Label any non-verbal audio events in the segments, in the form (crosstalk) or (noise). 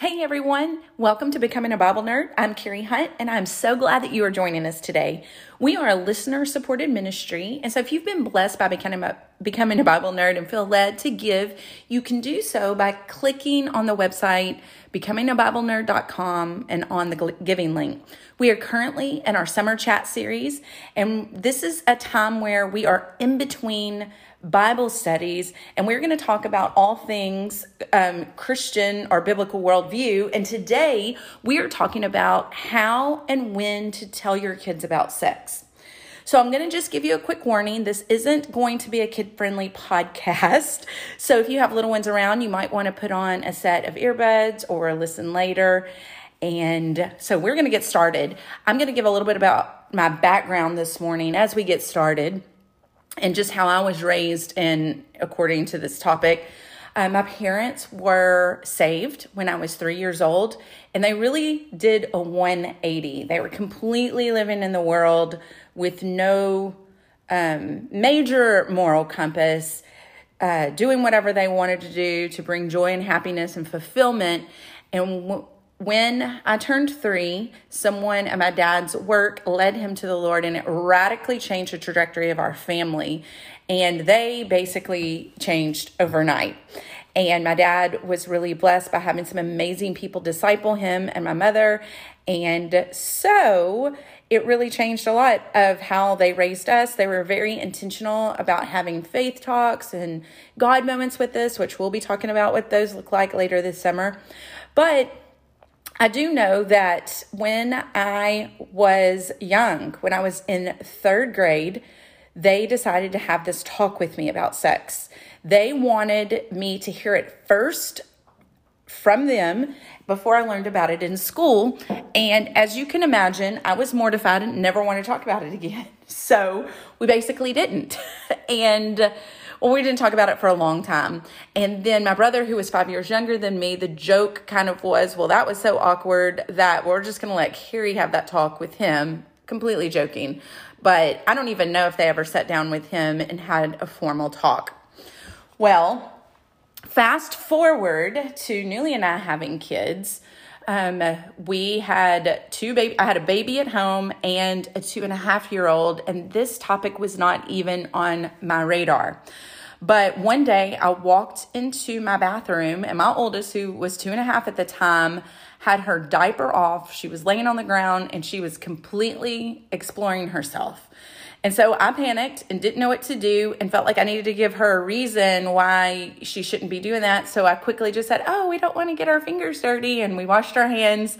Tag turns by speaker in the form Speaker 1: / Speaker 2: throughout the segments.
Speaker 1: Hey everyone, welcome to Becoming a Bible Nerd. I'm Carrie Hunt, and I'm so glad that you are joining us today. We are a listener supported ministry, and so if you've been blessed by becoming a, becoming a Bible nerd and feel led to give, you can do so by clicking on the website becomingabiblenerd.com and on the giving link. We are currently in our summer chat series, and this is a time where we are in between Bible studies, and we're going to talk about all things um, Christian or biblical worldview. And today we are talking about how and when to tell your kids about sex. So I'm going to just give you a quick warning. This isn't going to be a kid friendly (laughs) podcast. So if you have little ones around, you might want to put on a set of earbuds or listen later. And so we're going to get started. I'm going to give a little bit about my background this morning as we get started and just how I was raised and according to this topic. Uh, my parents were saved when I was three years old, and they really did a 180. They were completely living in the world with no um, major moral compass, uh, doing whatever they wanted to do to bring joy and happiness and fulfillment. And w- when I turned three, someone at my dad's work led him to the Lord, and it radically changed the trajectory of our family. And they basically changed overnight. And my dad was really blessed by having some amazing people disciple him and my mother. And so it really changed a lot of how they raised us. They were very intentional about having faith talks and God moments with us, which we'll be talking about what those look like later this summer. But I do know that when I was young, when I was in third grade, they decided to have this talk with me about sex. They wanted me to hear it first from them before I learned about it in school. And as you can imagine, I was mortified and never wanted to talk about it again. (laughs) So we basically didn't. (laughs) and well, we didn't talk about it for a long time. And then my brother, who was five years younger than me, the joke kind of was, well, that was so awkward that we're just going to let Carrie have that talk with him. Completely joking. But I don't even know if they ever sat down with him and had a formal talk. Well, fast forward to Newly and I having kids. Um, we had two baby. I had a baby at home and a two and a half year old, and this topic was not even on my radar. But one day I walked into my bathroom, and my oldest, who was two and a half at the time, had her diaper off. She was laying on the ground and she was completely exploring herself. And so I panicked and didn't know what to do and felt like I needed to give her a reason why she shouldn't be doing that. So I quickly just said, Oh, we don't want to get our fingers dirty. And we washed our hands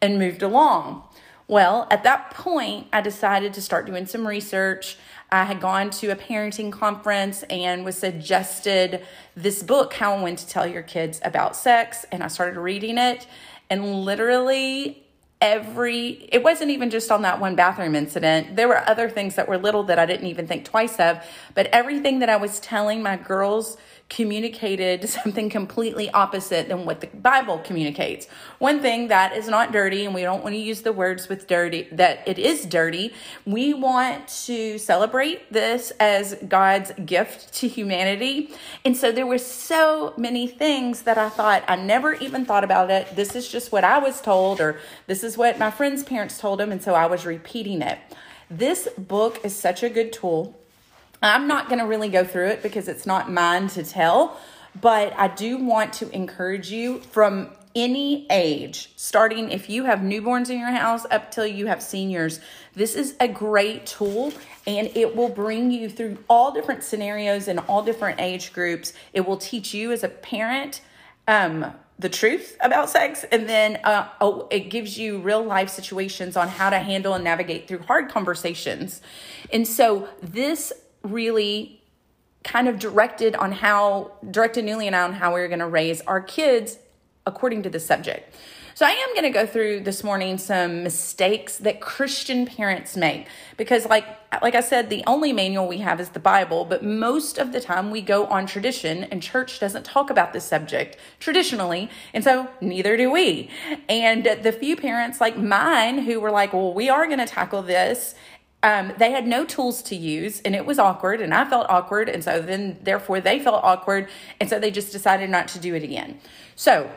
Speaker 1: and moved along. Well, at that point, I decided to start doing some research. I had gone to a parenting conference and was suggested this book, How and When to Tell Your Kids About Sex. And I started reading it. And literally, every it wasn't even just on that one bathroom incident. There were other things that were little that i didn't even think twice of but everything that i was telling my girls communicated (laughs) something completely opposite than what the Bible communicates. One thing that is not dirty, and we don't want to use the words with dirty, that it is dirty. We want to celebrate this as God's gift to humanity. And so there were so many things that I thought, I never even thought about it. This is just what I was told, or this is what my friend's parents told them. And so I was repeating it. This book is such a good tool I'm not going to really go through it because it's not mine to tell, but I do want to encourage you from any age, starting if you have newborns in your house up till you have seniors, this is a great tool and it will bring you through all different scenarios and all different age groups. It will teach you as a parent um, the truth about sex and then uh, oh, it gives you real life situations on how to handle and navigate through hard conversations. And so this really kind of directed on how directed Newly and I on how we were going to raise our kids according to the subject. So I am going to go through this morning some mistakes that Christian parents make because like like I said the only manual we have is the Bible, but most of the time we go on tradition and church doesn't talk about this subject traditionally, and so neither do we. And the few parents like mine who were like, "Well, we are going to tackle this." Um, they had no tools to use and it was awkward and i felt awkward and so then therefore they felt awkward and so they just decided not to do it again so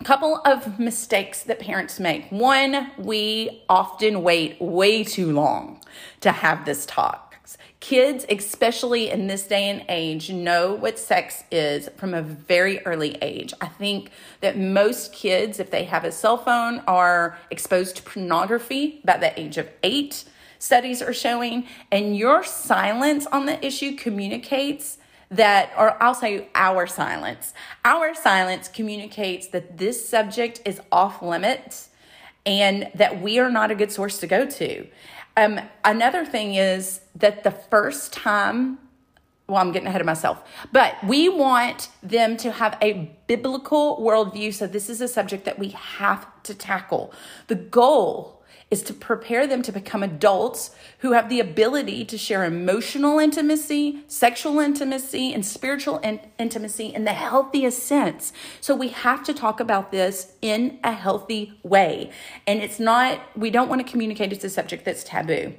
Speaker 1: a couple of mistakes that parents make. One, we often wait way too long to have this talk. Kids, especially in this day and age, know what sex is from a very early age. I think that most kids, if they have a cell phone, are exposed to pornography by the age of eight, studies are showing. And your silence on the issue communicates that, or I'll say our silence. Our silence communicates that this subject is off limits and that we are not a good source to go to. Um, another thing is that the first time, well, I'm getting ahead of myself, but we want them to have a biblical worldview. So this is a subject that we have to tackle. The goal is to prepare them to become adults who have the ability to share emotional intimacy, sexual intimacy, and spiritual in- intimacy in the healthiest sense. So we have to talk about this in a healthy way. And it's not, we don't want to communicate it's a subject that's taboo.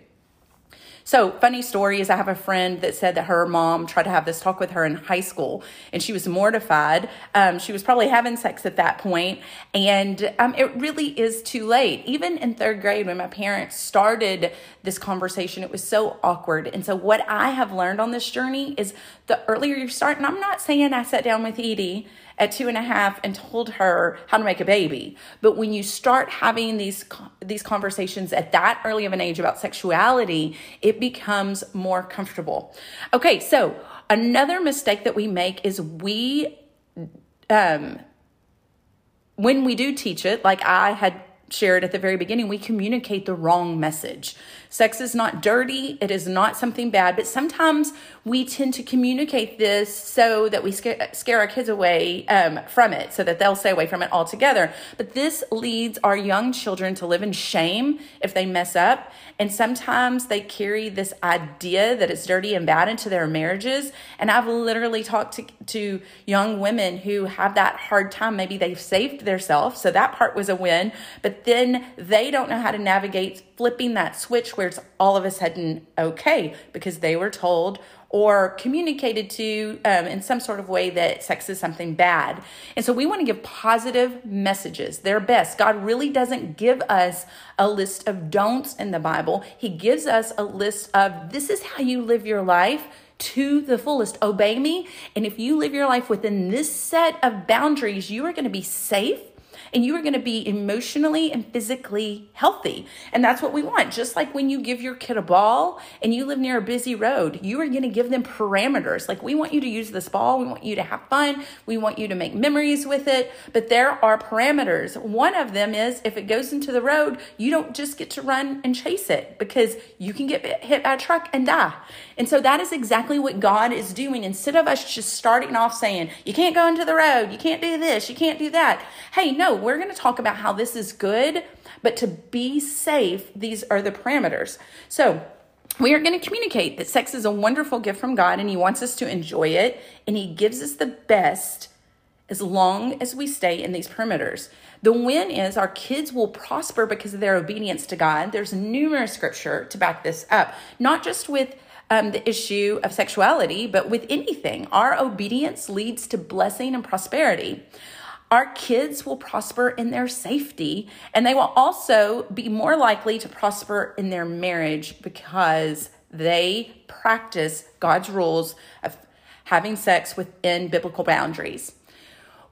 Speaker 1: So, funny story is I have a friend that said that her mom tried to have this talk with her in high school and she was mortified. Um, she was probably having sex at that point, and um, it really is too late. Even in third grade, when my parents started this conversation, it was so awkward. And so, what I have learned on this journey is the earlier you start, and I'm not saying I sat down with Edie at two and a half and told her how to make a baby. But when you start having these these conversations at that early of an age about sexuality, it becomes more comfortable. Okay, so another mistake that we make is we um when we do teach it, like I had shared at the very beginning, we communicate the wrong message. Sex is not dirty, it is not something bad, but sometimes we tend to communicate this so that we scare, scare our kids away um, from it, so that they'll stay away from it altogether. But this leads our young children to live in shame if they mess up. And sometimes they carry this idea that it's dirty and bad into their marriages. And I've literally talked to, to young women who have that hard time. Maybe they've saved themselves, so that part was a win, but then they don't know how to navigate flipping that switch where it's all of a sudden okay because they were told or communicated to um, in some sort of way that sex is something bad. And so we want to give positive messages, their best. God really doesn't give us a list of don'ts in the Bible, He gives us a list of this is how you live your life to the fullest. Obey me. And if you live your life within this set of boundaries, you are going to be safe and you are going to be emotionally and physically healthy. And that's what we want. Just like when you give your kid a ball and you live near a busy road, you are going to give them parameters. Like we want you to use this ball, we want you to have fun, we want you to make memories with it, but there are parameters. One of them is if it goes into the road, you don't just get to run and chase it because you can get hit by a truck and die. And so that is exactly what God is doing. Instead of us just starting off saying, you can't go into the road, you can't do this, you can't do that. Hey, no, we're going to talk about how this is good, but to be safe, these are the parameters. So, we are going to communicate that sex is a wonderful gift from God and He wants us to enjoy it and He gives us the best as long as we stay in these perimeters. The win is our kids will prosper because of their obedience to God. There's numerous scripture to back this up, not just with um, the issue of sexuality, but with anything. Our obedience leads to blessing and prosperity. Our kids will prosper in their safety, and they will also be more likely to prosper in their marriage because they practice God's rules of having sex within biblical boundaries.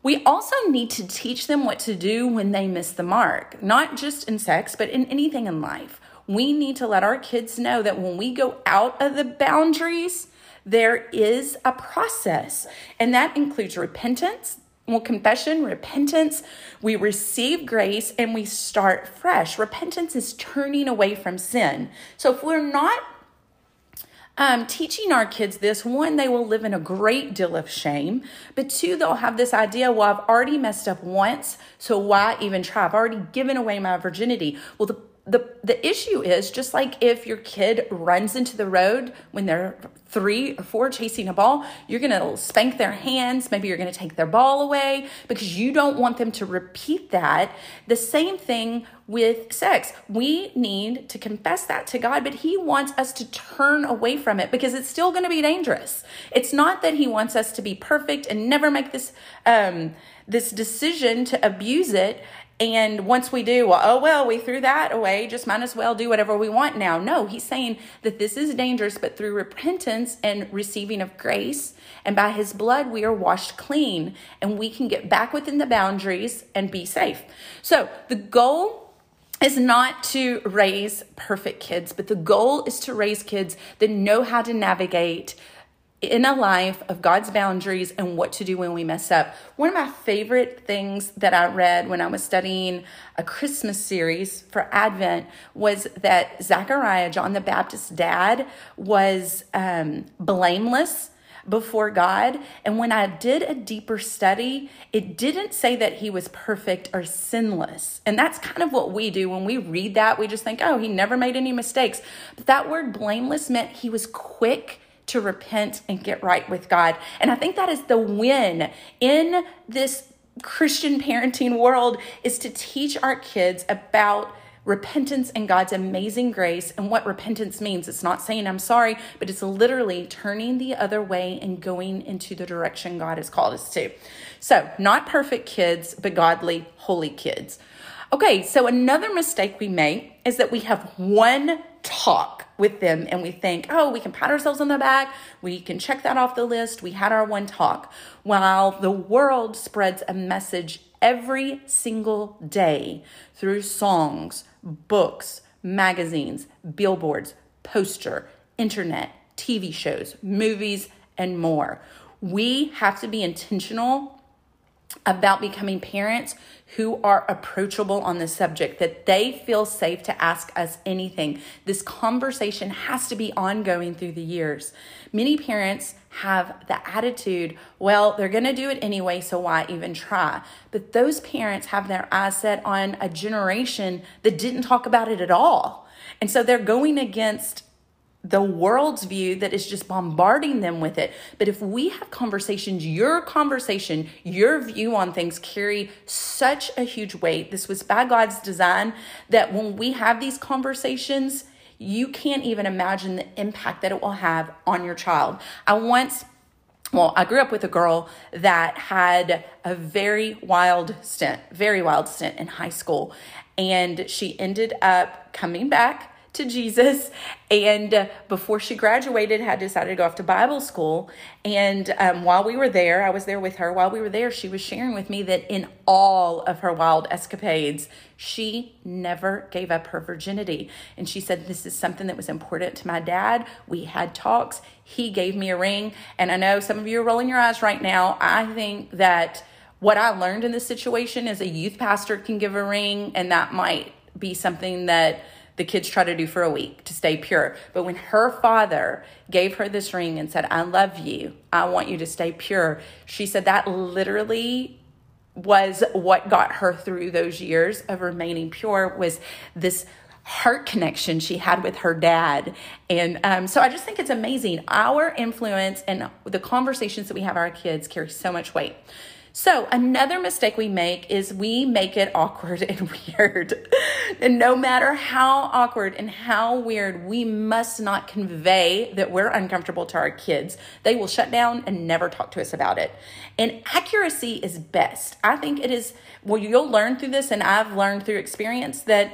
Speaker 1: We also need to teach them what to do when they miss the mark, not just in sex, but in anything in life. We need to let our kids know that when we go out of the boundaries, there is a process, and that includes repentance, well, confession, repentance, we receive grace and we start fresh. Repentance is turning away from sin. So if we're not um, teaching our kids this, one, they will live in a great deal of shame. But two, they'll have this idea, well, I've already messed up once, so why even try? I've already given away my virginity. Well, the the the issue is just like if your kid runs into the road when they're three or four chasing a ball you're to spank their hands maybe you're to take their ball away because you don't want them to repeat that. The same thing with sex. We need to confess that to god but he wants us to turn away from it because it's still to be dangerous. It's not that he wants us to be perfect and never make this um this decision to abuse it and once we do, well, oh, well, we threw that away, just might as well do whatever we want now. No, he's saying that this is dangerous, but through repentance and receiving of grace and by his blood, we are washed clean and we can get back within the boundaries and be safe. So the goal is not to raise perfect kids, but the goal is to raise kids that know how to navigate in a life of God's boundaries and what to do when we mess up. One of my favorite things that I read when I was studying a Christmas series for Advent was that Zachariah, John the Baptist's dad, was um, blameless before God. And when I did a deeper study, it didn't say that he was perfect or sinless. And that's kind of what we do when we read that. We just think, oh, he never made any mistakes. But that word blameless meant he was quick to repent and get right with God. And I think that is the win in this Christian parenting world is to teach our kids about repentance and God's amazing grace and what repentance means. It's not saying I'm sorry, but it's literally turning the other way and going into the direction God has called us to. So, not perfect kids, but godly, holy kids. Okay, so another mistake we make is that we have one talk with them and we think, oh, we can pat ourselves on the back, we can check that off the list, we had our one talk. While the world spreads a message every single day through songs, books, magazines, billboards, poster, internet, TV shows, movies, and more. We have to be intentional about becoming parents who are approachable on the subject, that they feel safe to ask us anything. This conversation has to be ongoing through the years. Many parents have the attitude, well, they're going to do it anyway, so why even try? But those parents have their eyes set on a generation that didn't talk about it at all. And so they're going against the world's view that is just bombarding them with it. But if we have conversations, your conversation, your view on things carry such a huge weight. This was by God's design that when we have these conversations, you can't even imagine the impact that it will have on your child. I once well, I grew up with a girl that had a very wild stint, very wild stint in high school. And she ended up coming back to Jesus. And uh, before she graduated, had decided to go off to Bible school. And um, while we were there, I was there with her. While we were there, she was sharing with me that in all of her wild escapades, she never gave up her virginity. And she said, This is something that was important to my dad. We had talks. He gave me a ring. And I know some of you are rolling your eyes right now. I think that what I learned in this situation is a youth pastor can give a ring, and that might be something that the kids try to do for a week to stay pure. But when her father gave her this ring and said, I love you, I want you to stay pure, she said that literally was what got her through those years of remaining pure was this heart connection she had with her dad. And um, so I just think it's amazing. Our influence and the conversations that we have our kids carry so much weight. So, another mistake we make is we make it awkward (laughs) and weird. and no matter how awkward and how weird, we must not convey that we're uncomfortable to our kids. They will shut down and never talk to us about it. And accuracy is best. I think it is, well, you'll learn through this, and I've learned through experience that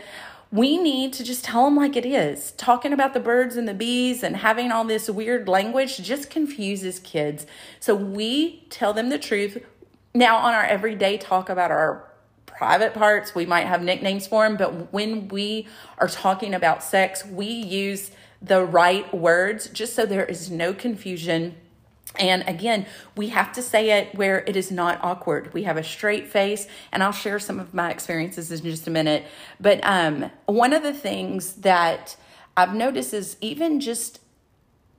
Speaker 1: we need to just tell them like it is. Talking about the birds and the bees and having all this weird language just confuses kids. So we tell them the truth now, on our everyday talk about our private parts, we might have nicknames for them, but when we are talking about sex, we use the right words just so there is no confusion. And again, we have to say it where it is not awkward. We have a straight face, and I'll share some of my experiences in just a minute. But um, one of the things that I've noticed is even just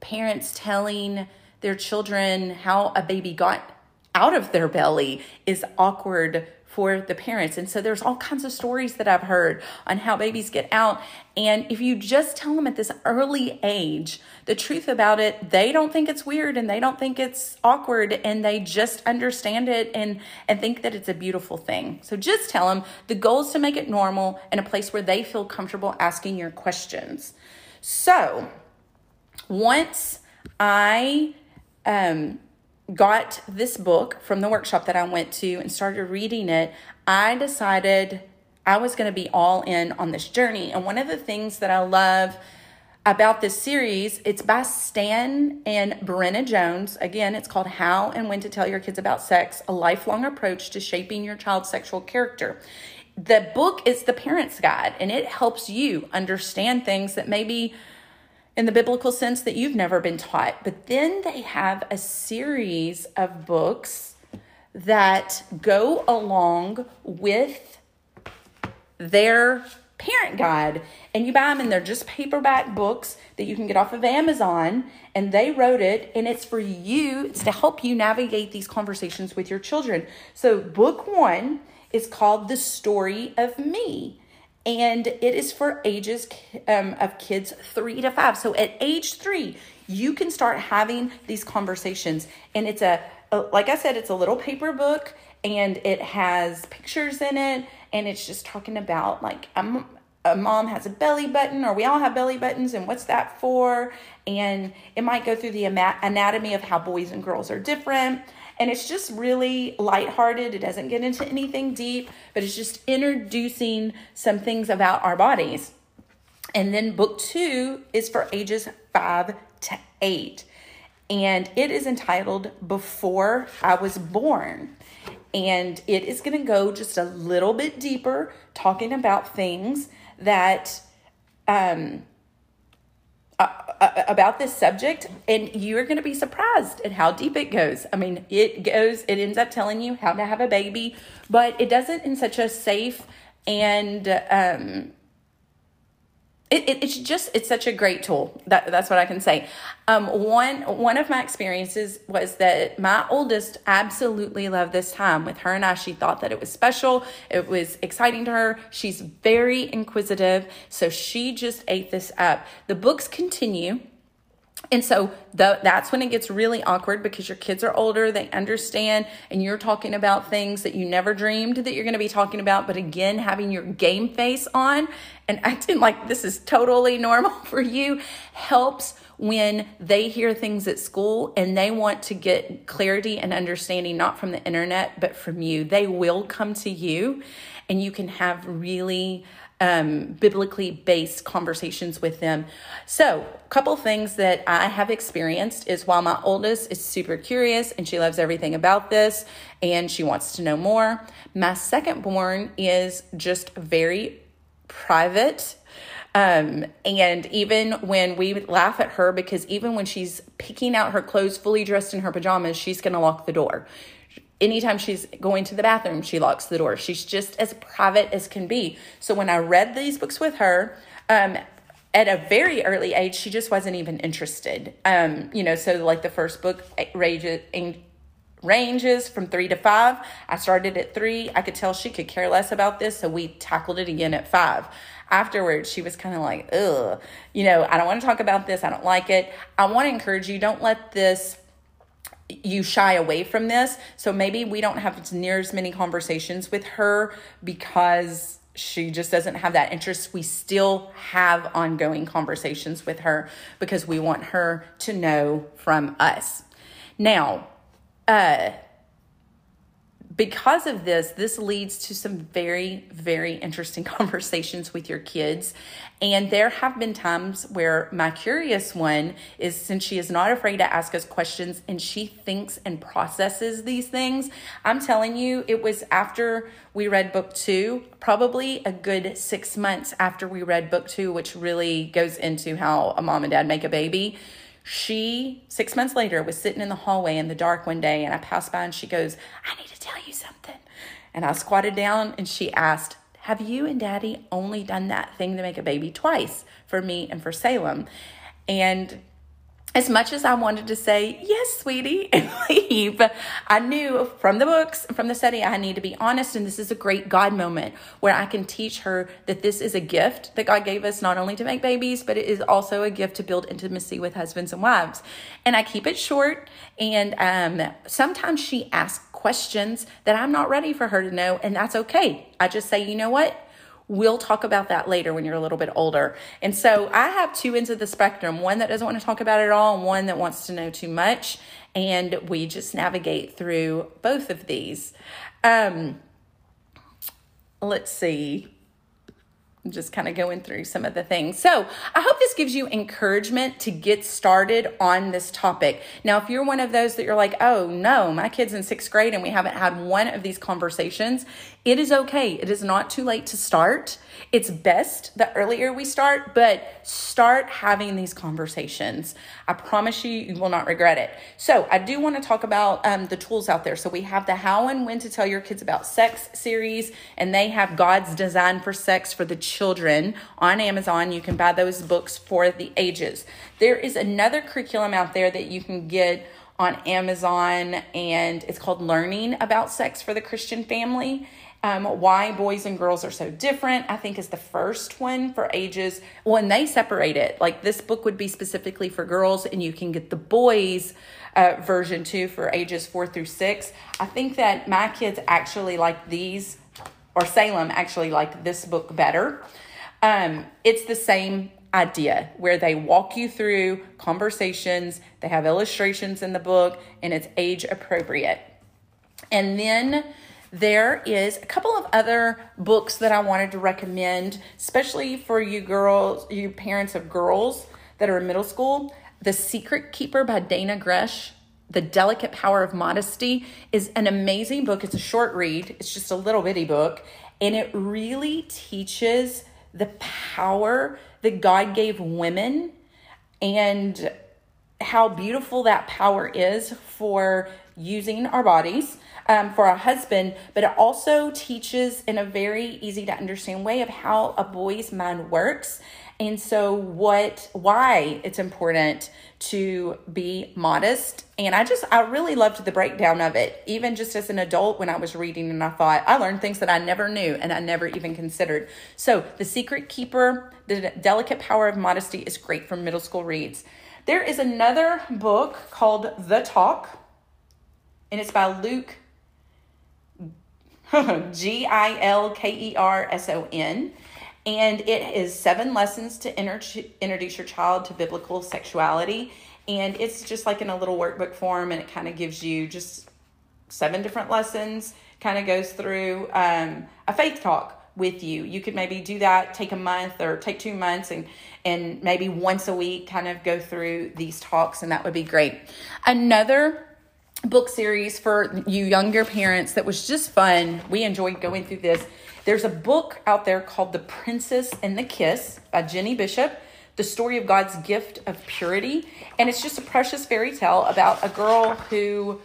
Speaker 1: parents telling their children how a baby got out of their belly is awkward for the parents. And so there's all kinds of stories that I've heard on how babies get out. And if you just tell them at this early age the truth about it, they don't think it's weird and they don't think it's awkward and they just understand it and, and think that it's a beautiful thing. So just tell them the goal is to make it normal in a place where they feel comfortable asking your questions. So once I um, got this book from the workshop that I went to and started reading it, I decided I was going to be all in on this journey. And one of the things that I love about this series, it's by Stan and Brenna Jones. Again, it's called How and When to Tell Your Kids About Sex A Lifelong Approach to Shaping Your Child's Sexual Character. The book is the parent's guide and it helps you understand things that maybe in the biblical sense that you've never been taught. But then they have a series of books that go along with their parent guide and you buy them and they're just paperback books that you can get off of Amazon and they wrote it and it's for you it's to help you navigate these conversations with your children. So book 1 is called The Story of Me and it is for ages um, of kids three to five. So at age three, you can start having these conversations. And it's a, a, like I said, it's a little paper book and it has pictures in it. And it's just talking about like, I'm, a mom has a belly button or we all have belly buttons and what's that for and it might go through the anatomy of how boys and girls are different and it's just really lighthearted. It doesn't get into anything deep, but it's just introducing some things about our bodies. And then book two is for ages five to eight. And it is entitled Before I Was Born. And it is going to go just a little bit deeper, talking about things that um, about this subject, and you're going to be surprised at how deep it goes. I mean, it goes, it ends up telling you how to have a baby, but it doesn't in such a safe and um, it, it, it's just it's such a great tool. That, that's what i can say. Um, one one of my experiences was that my oldest absolutely loved this time with her and i. She thought that it was special. It was exciting to her. She's very inquisitive. So she just ate this up. The books continue and so the, that's when it gets really awkward because your kids are older, they understand, and you're talking about things that you never dreamed that you're going to be talking about. But again, having your game face on and (laughs) acting like this is totally normal (laughs) for you helps when they hear things at school and they want to get clarity and understanding, not from the internet, but from you. They will come to you and you can have really um, biblically based conversations with them. So, a couple things that I have experienced is while my oldest is super curious and she loves everything about this and she wants to know more, my second born is just very private. Um, and even when we laugh at her, because even when she's picking out her clothes fully dressed in her pajamas, she's going to lock the door anytime she's going to the bathroom, she locks the door. She's just as private as can be. So when I read these books with her, um, at a very early age, she just wasn't even interested. Um, you know, so like the first book ranges ranges from three to five. I started at three. I could tell she could care less about this, so we tackled it again at five. Afterwards, she was kind of like, ugh, you know, I don't want to talk about this. I don't like it. I want to encourage you, don't let this you shy away from this. So maybe we don't have near as many conversations with her because she just doesn't have that interest. We still have ongoing conversations with her because we want her to know from us. Now, uh, because of this, this leads to some very, very interesting (laughs) conversations with your kids. And there have been times where my curious one is since she is not afraid to ask us questions and she thinks and processes these things. I'm telling you, it was after we read book two, probably a good six months after we read book two, which really goes into how a mom and dad make a baby she, six months later, was sitting in the hallway in the dark one day, and I passed by and she goes, I need to tell you something. And I squatted down and she asked, Have you and daddy only done that thing to make a baby twice for me and for Salem? And as much as I wanted to say, yes, sweetie, (laughs) and leave, I knew from the books, from the study, I need to be honest. And this is a great God moment where I can teach her that this is a gift that God gave us not only to make babies, but it is also a gift to build intimacy with husbands and wives. And I keep it short. And um, sometimes she asks questions that I'm not ready for her to know. And that's okay. I just say, you know what? We'll talk about that later when you're a little bit older. And so I have two ends of the spectrum one that doesn't want to talk about it at all, and one that wants to know too much. And we just navigate through both of these. Um, let's see. Just kind of going through some of the things. So, I hope this gives you encouragement to get started on this topic. Now, if you're one of those that you're like, oh no, my kid's in sixth grade and we haven't had one of these conversations, it is okay. It is not too late to start. It's best the earlier we start, but start having these conversations. I promise you, you will not regret it. So, I do want to talk about um, the tools out there. So, we have the How and When to Tell Your Kids About Sex series, and they have God's Design for Sex for the Children on Amazon. You can buy those books for the ages. There is another curriculum out there that you can get on Amazon, and it's called Learning About Sex for the Christian Family um, why boys and girls are so different i think is the first one for ages when they separate it like this book would be specifically for girls and you can get the boys uh, version too for ages four through six i think that my kids actually like these or salem actually like this book better. Um, it's the same idea where they walk you through conversations they have illustrations in the book and it's age appropriate. And then there is a couple of other books that I wanted to recommend, especially for you girls, you parents of girls that are in middle school. The Secret Keeper by Dannah Gresh, The Delicate Power of Modesty, is an amazing book. It's a short read, it's just a little bitty book, and it really teaches the power that God gave women and how beautiful that power is for using our bodies um, for a husband, but it also teaches in a very easy to understand way of how a boy's mind works. And so, what, why it's important to be modest. And I just, I really loved the breakdown of it, even just as an adult when I was reading, and I thought I learned things that I never knew and I never even considered. So, The Secret Keeper, The Delicate Power of Modesty is great for middle school reads. There is another book called The Talk, and it's by Luke (laughs) G I L K E R S O N. And it is seven lessons to introduce your child to biblical sexuality. And it's just like in a little workbook form, and it kind of gives you just seven different lessons, kind of goes through um, a faith talk with you. You could maybe do that, take a month or take two months and and maybe once a week kind of go through these talks and that would be great. Another book series for you younger parents that was just fun. We enjoyed going through this. There's a book out there called The Princess and the Kiss by Jennie Bishop, the story of God's gift of purity. And it's just a precious fairy tale about a girl who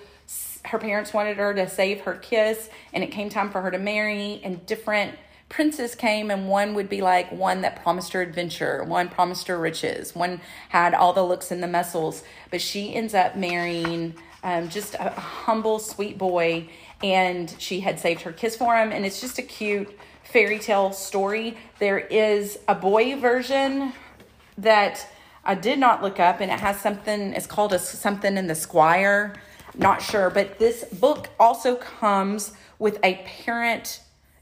Speaker 1: her parents wanted her to save her kiss, and it came time for her to marry, and different princes came and one would be like one that promised her adventure one promised her riches one had all the looks and the muscles but she ends up marrying um, just a humble, sweet boy, and she had saved her kiss for him. And it's just a cute fairy tale story. There is a boy version that I did not look up, and it has something. It's called a something in the Squire. Not sure, but this book also comes with a parent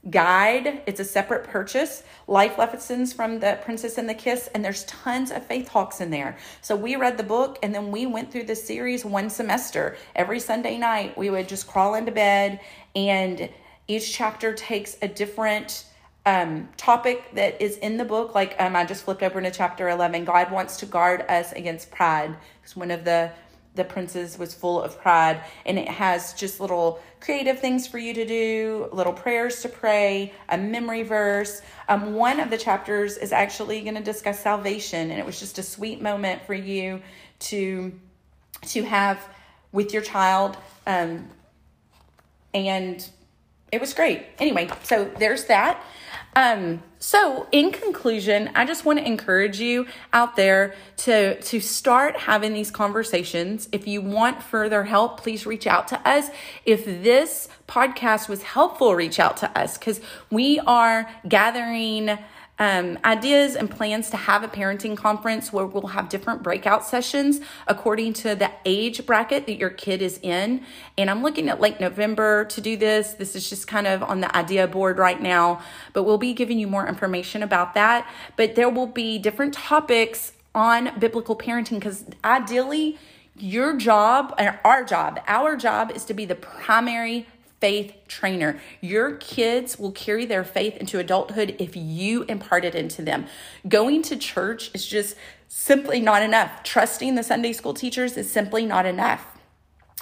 Speaker 1: guide. It's a separate purchase. Life lessons from the Princess and the Kiss, and there's tons of faith talks in there. So we read the book and then we went through the series one semester. Every Sunday night, we would just crawl into bed, and each chapter takes a different um, topic that is in the book. Like um, I just flipped over into chapter 11. God wants to guard us against pride. It's one of the the princess was full of pride and it has just little creative things for you to do little prayers to pray a memory verse. Um, one of the chapters is actually going to discuss salvation and it was just a sweet moment for you to to have with your child um, and it was great. Anyway so there's that Um, so in conclusion, I just want to encourage you out there to, to start having these conversations. If you want further help, please reach out to us. If this podcast was helpful, reach out to us because we are gathering um, ideas and plans to have a parenting conference where we'll have different breakout sessions according to the age bracket that your kid is in. And I'm looking at late November to do this. This is just kind of on the idea board right now, but we'll be giving you more information about that. But there will be different topics on biblical parenting because ideally, your job and our job, our job is to be the primary faith trainer. Your kids will carry their faith into adulthood if you impart it into them. Going to church is just simply not enough. Trusting the Sunday school teachers is simply not enough.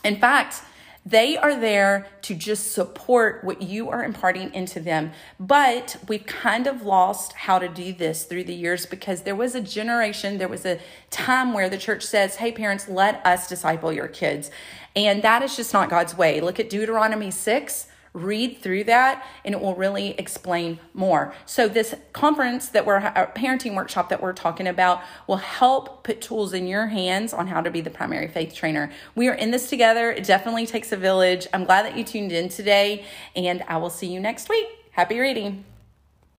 Speaker 1: In fact, they are there to just support what you are imparting into them. But we've kind of lost how to do this through the years because there was a generation, there was a time where the church says, hey, parents, let us disciple your kids. And that is just not God's way. Look at Deuteronomy 6 read through that and it will really explain more. So this conference that we're a parenting workshop that we're talking about will help put tools in your hands on how to be the primary faith trainer. We are in this together. It definitely takes a village. I'm glad that you tuned in today and I will see you next week. Happy reading.